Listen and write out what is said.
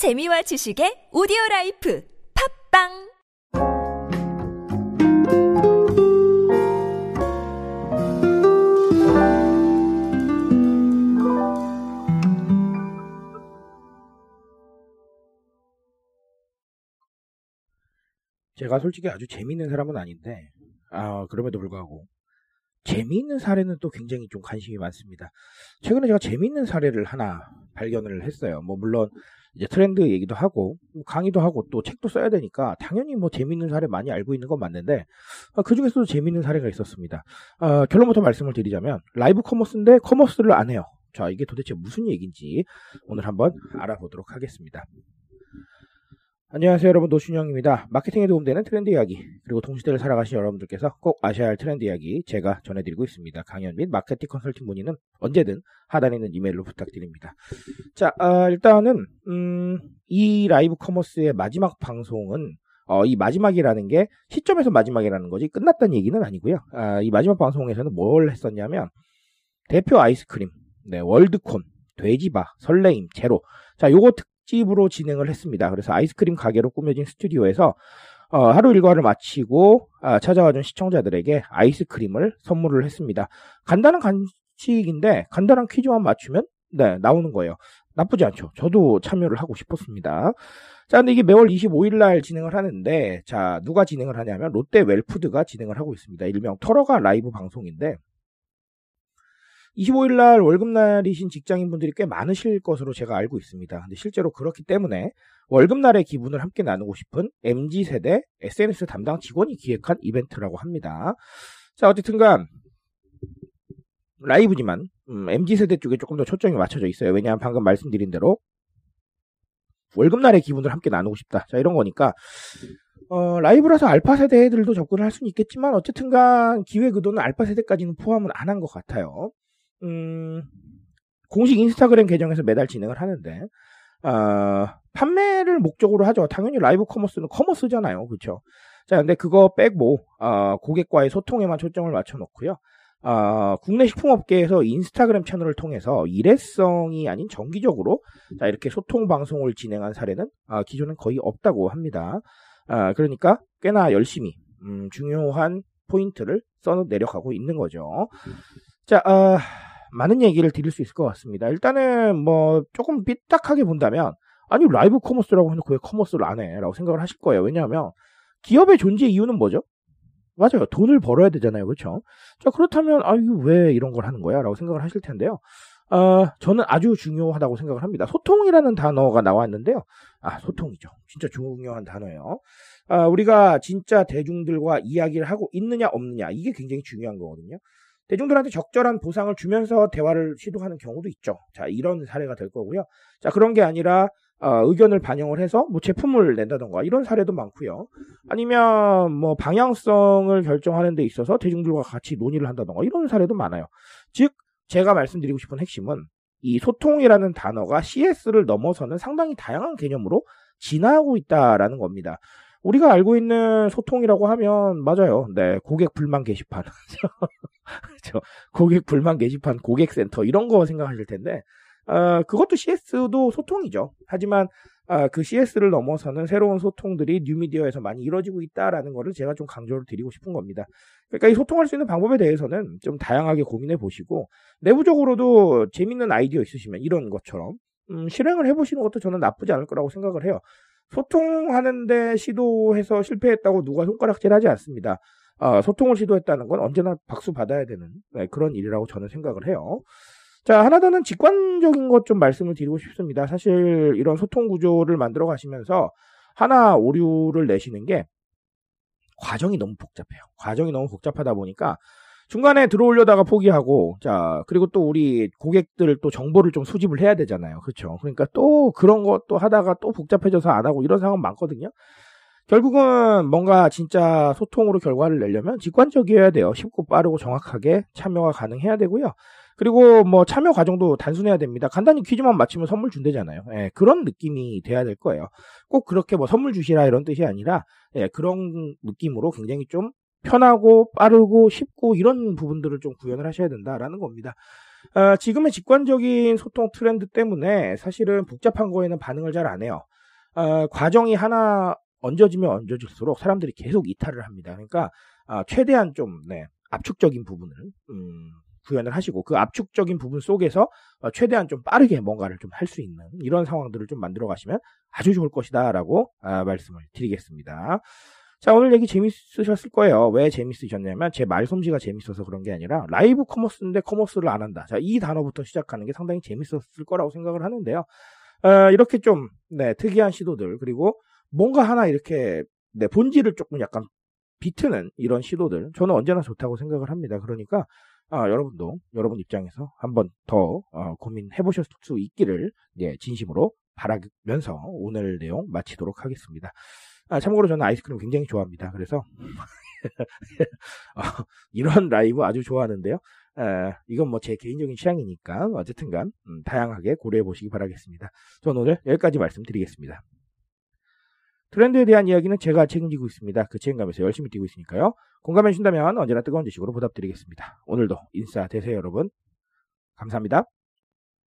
재미와 지식의 오디오 라이프 팝빵 제가 솔직히 아주 재미있는 사람은 아닌데, 아, 그럼에도 불구하고, 재미있는 사례는 또 굉장히 좀 관심이 많습니다. 최근에 제가 재미있는 사례를 하나 발견을 했어요. 뭐, 물론, 이제 트렌드 얘기도 하고, 뭐 강의도 하고, 또 책도 써야 되니까, 당연히 뭐 재미있는 사례 많이 알고 있는 건 맞는데, 아, 그 중에서도 재미있는 사례가 있었습니다. 아, 결론부터 말씀을 드리자면, 라이브 커머스인데 커머스를 안 해요. 자, 이게 도대체 무슨 얘기인지 오늘 한번 알아보도록 하겠습니다. 안녕하세요 여러분 노준영입니다. 마케팅에 도움되는 트렌드 이야기 그리고 동시대를 살아가시는 여러분들께서 꼭 아셔야 할 트렌드 이야기 제가 전해드리고 있습니다. 강연 및 마케팅 컨설팅 문의는 언제든 하단에 있는 이메일로 부탁드립니다. 자 어, 일단은 음, 이 라이브 커머스의 마지막 방송은 어, 이 마지막이라는 게 시점에서 마지막이라는 거지 끝났다는 얘기는 아니고요. 아, 이 마지막 방송에서는 뭘 했었냐면 대표 아이스크림, 네, 월드콘, 돼지바, 설레임, 제로 자 요거 특집으로 진행을 했습니다. 그래서 아이스크림 가게로 꾸며진 스튜디오에서 어, 하루 일과를 마치고 아, 찾아와준 시청자들에게 아이스크림을 선물을 했습니다. 간단한 간식인데 간단한 퀴즈만 맞추면 네 나오는 거예요. 나쁘지 않죠. 저도 참여를 하고 싶었습니다. 자, 근데 이게 매월 25일 날 진행을 하는데, 자, 누가 진행을 하냐면, 롯데 웰푸드가 진행을 하고 있습니다. 일명 터러가 라이브 방송인데, 25일 날 월급날이신 직장인분들이 꽤 많으실 것으로 제가 알고 있습니다. 근데 실제로 그렇기 때문에 월급날의 기분을 함께 나누고 싶은 MZ세대 SNS 담당 직원이 기획한 이벤트라고 합니다. 자, 어쨌든간 라이브지만 음, MZ세대 쪽에 조금 더 초점이 맞춰져 있어요. 왜냐하면 방금 말씀드린 대로 월급날의 기분을 함께 나누고 싶다. 자, 이런 거니까 어, 라이브라서 알파 세대들도 접근을 할 수는 있겠지만 어쨌든간 기획 의도는 알파 세대까지는 포함은 안 한 것 같아요. 음, 공식 인스타그램 계정에서 매달 진행을 하는데, 어, 판매를 목적으로 하죠. 당연히 라이브 커머스는 커머스잖아요. 그쵸? 자, 근데 그거 빼고, 어, 고객과의 소통에만 초점을 맞춰 놓고요. 어, 국내 식품업계에서 인스타그램 채널을 통해서 일회성이 아닌 정기적으로 자, 이렇게 소통 방송을 진행한 사례는 어, 기존엔 거의 없다고 합니다. 어, 그러니까 꽤나 열심히 음, 중요한 포인트를 써 내려가고 있는 거죠. 자, 어, 많은 얘기를 드릴 수 있을 것 같습니다. 일단은 뭐 조금 삐딱하게 본다면 아니 라이브 커머스라고 해놓고 왜 커머스를 안 해? 라고 생각을 하실 거예요. 왜냐하면 기업의 존재 이유는 뭐죠? 맞아요. 돈을 벌어야 되잖아요. 그렇죠? 자, 그렇다면 아유 왜 이런 걸 하는 거야? 라고 생각을 하실 텐데요. 어, 저는 아주 중요하다고 생각을 합니다. 소통이라는 단어가 나왔는데요. 아, 소통이죠. 진짜 중요한 단어예요. 아, 우리가 진짜 대중들과 이야기를 하고 있느냐 없느냐 이게 굉장히 중요한 거거든요. 대중들한테 적절한 보상을 주면서 대화를 시도하는 경우도 있죠. 자, 이런 사례가 될 거고요. 자, 그런 게 아니라 어, 의견을 반영을 해서 뭐 제품을 낸다던가 이런 사례도 많고요. 아니면 뭐 방향성을 결정하는 데 있어서 대중들과 같이 논의를 한다던가 이런 사례도 많아요. 즉 제가 말씀드리고 싶은 핵심은 이 소통이라는 단어가 CS를 넘어서는 상당히 다양한 개념으로 진화하고 있다라는 겁니다. 우리가 알고 있는 소통이라고 하면 맞아요. 네, 고객 불만 게시판. 그렇죠. 고객 불만 게시판, 고객센터 이런 거 생각하실 텐데 어, 그것도 CS도 소통이죠. 하지만 어, 그 CS를 넘어서는 새로운 소통들이 뉴미디어에서 많이 이루어지고 있다라는 것을 제가 좀 강조를 드리고 싶은 겁니다. 그러니까 이 소통할 수 있는 방법에 대해서는 좀 다양하게 고민해 보시고 내부적으로도 재밌는 아이디어 있으시면 이런 것처럼 음, 실행을 해보시는 것도 저는 나쁘지 않을 거라고 생각을 해요. 소통하는데 시도해서 실패했다고 누가 손가락질 하지 않습니다. 어, 소통을 시도했다는 건 언제나 박수 받아야 되는 네, 그런 일이라고 저는 생각을 해요. 자, 하나 더는 직관적인 것 좀 말씀을 드리고 싶습니다. 사실 이런 소통 구조를 만들어 가시면서 하나 오류를 내시는 게 과정이 너무 복잡해요. 과정이 너무 복잡하다 보니까 중간에 들어오려다가 포기하고 자 그리고 또 우리 고객들 또 정보를 좀 수집을 해야 되잖아요 그렇죠 그러니까 또 그런 것도 하다가 또 복잡해져서 안 하고 이런 상황 많거든요 결국은 뭔가 진짜 소통으로 결과를 내려면 직관적이어야 돼요 쉽고 빠르고 정확하게 참여가 가능해야 되고요 그리고 뭐 참여 과정도 단순해야 됩니다. 간단히 퀴즈만 맞히면 선물 준대잖아요. 예, 그런 느낌이 돼야 될 거예요. 꼭 그렇게 뭐 선물 주시라 이런 뜻이 아니라 예, 그런 느낌으로 굉장히 좀 편하고 빠르고 쉽고 이런 부분들을 좀 구현을 하셔야 된다라는 겁니다. 어, 지금의 직관적인 소통 트렌드 때문에 사실은 복잡한 거에는 반응을 잘 안 해요. 어, 과정이 하나 얹어지면 얹어질수록 사람들이 계속 이탈을 합니다. 그러니까 어, 최대한 좀 네, 압축적인 부분을 음, 구현을 하시고 그 압축적인 부분 속에서 어, 최대한 좀 빠르게 뭔가를 좀 할 수 있는 이런 상황들을 좀 만들어 가시면 아주 좋을 것이다라고 아, 말씀을 드리겠습니다. 자, 오늘 얘기 재밌으셨을 거예요. 왜 재밌으셨냐면 제 말솜씨가 재밌어서 그런 게 아니라 라이브 커머스인데 커머스를 안 한다. 자, 이 단어부터 시작하는 게 상당히 재밌었을 거라고 생각을 하는데요. 어, 이렇게 좀 네, 특이한 시도들 그리고 뭔가 하나 이렇게 네, 본질을 조금 약간 비트는 이런 시도들 저는 언제나 좋다고 생각을 합니다. 그러니까 아, 여러분도 여러분 입장에서 한번 더 어, 고민해 보실 수 있기를 예, 진심으로 바라면서 오늘 내용 마치도록 하겠습니다. 아, 참고로 저는 아이스크림 굉장히 좋아합니다. 그래서 어, 이런 라이브 아주 좋아하는데요. 에, 이건 뭐 제 개인적인 취향이니까 어쨌든간 음, 다양하게 고려해 보시기 바라겠습니다. 저는 오늘 여기까지 말씀드리겠습니다. 트렌드에 대한 이야기는 제가 책임지고 있습니다. 그 책임감에서 열심히 뛰고 있으니까요. 공감해 주신다면 언제나 뜨거운 지식으로 보답드리겠습니다. 오늘도 인싸 되세요 여러분. 감사합니다.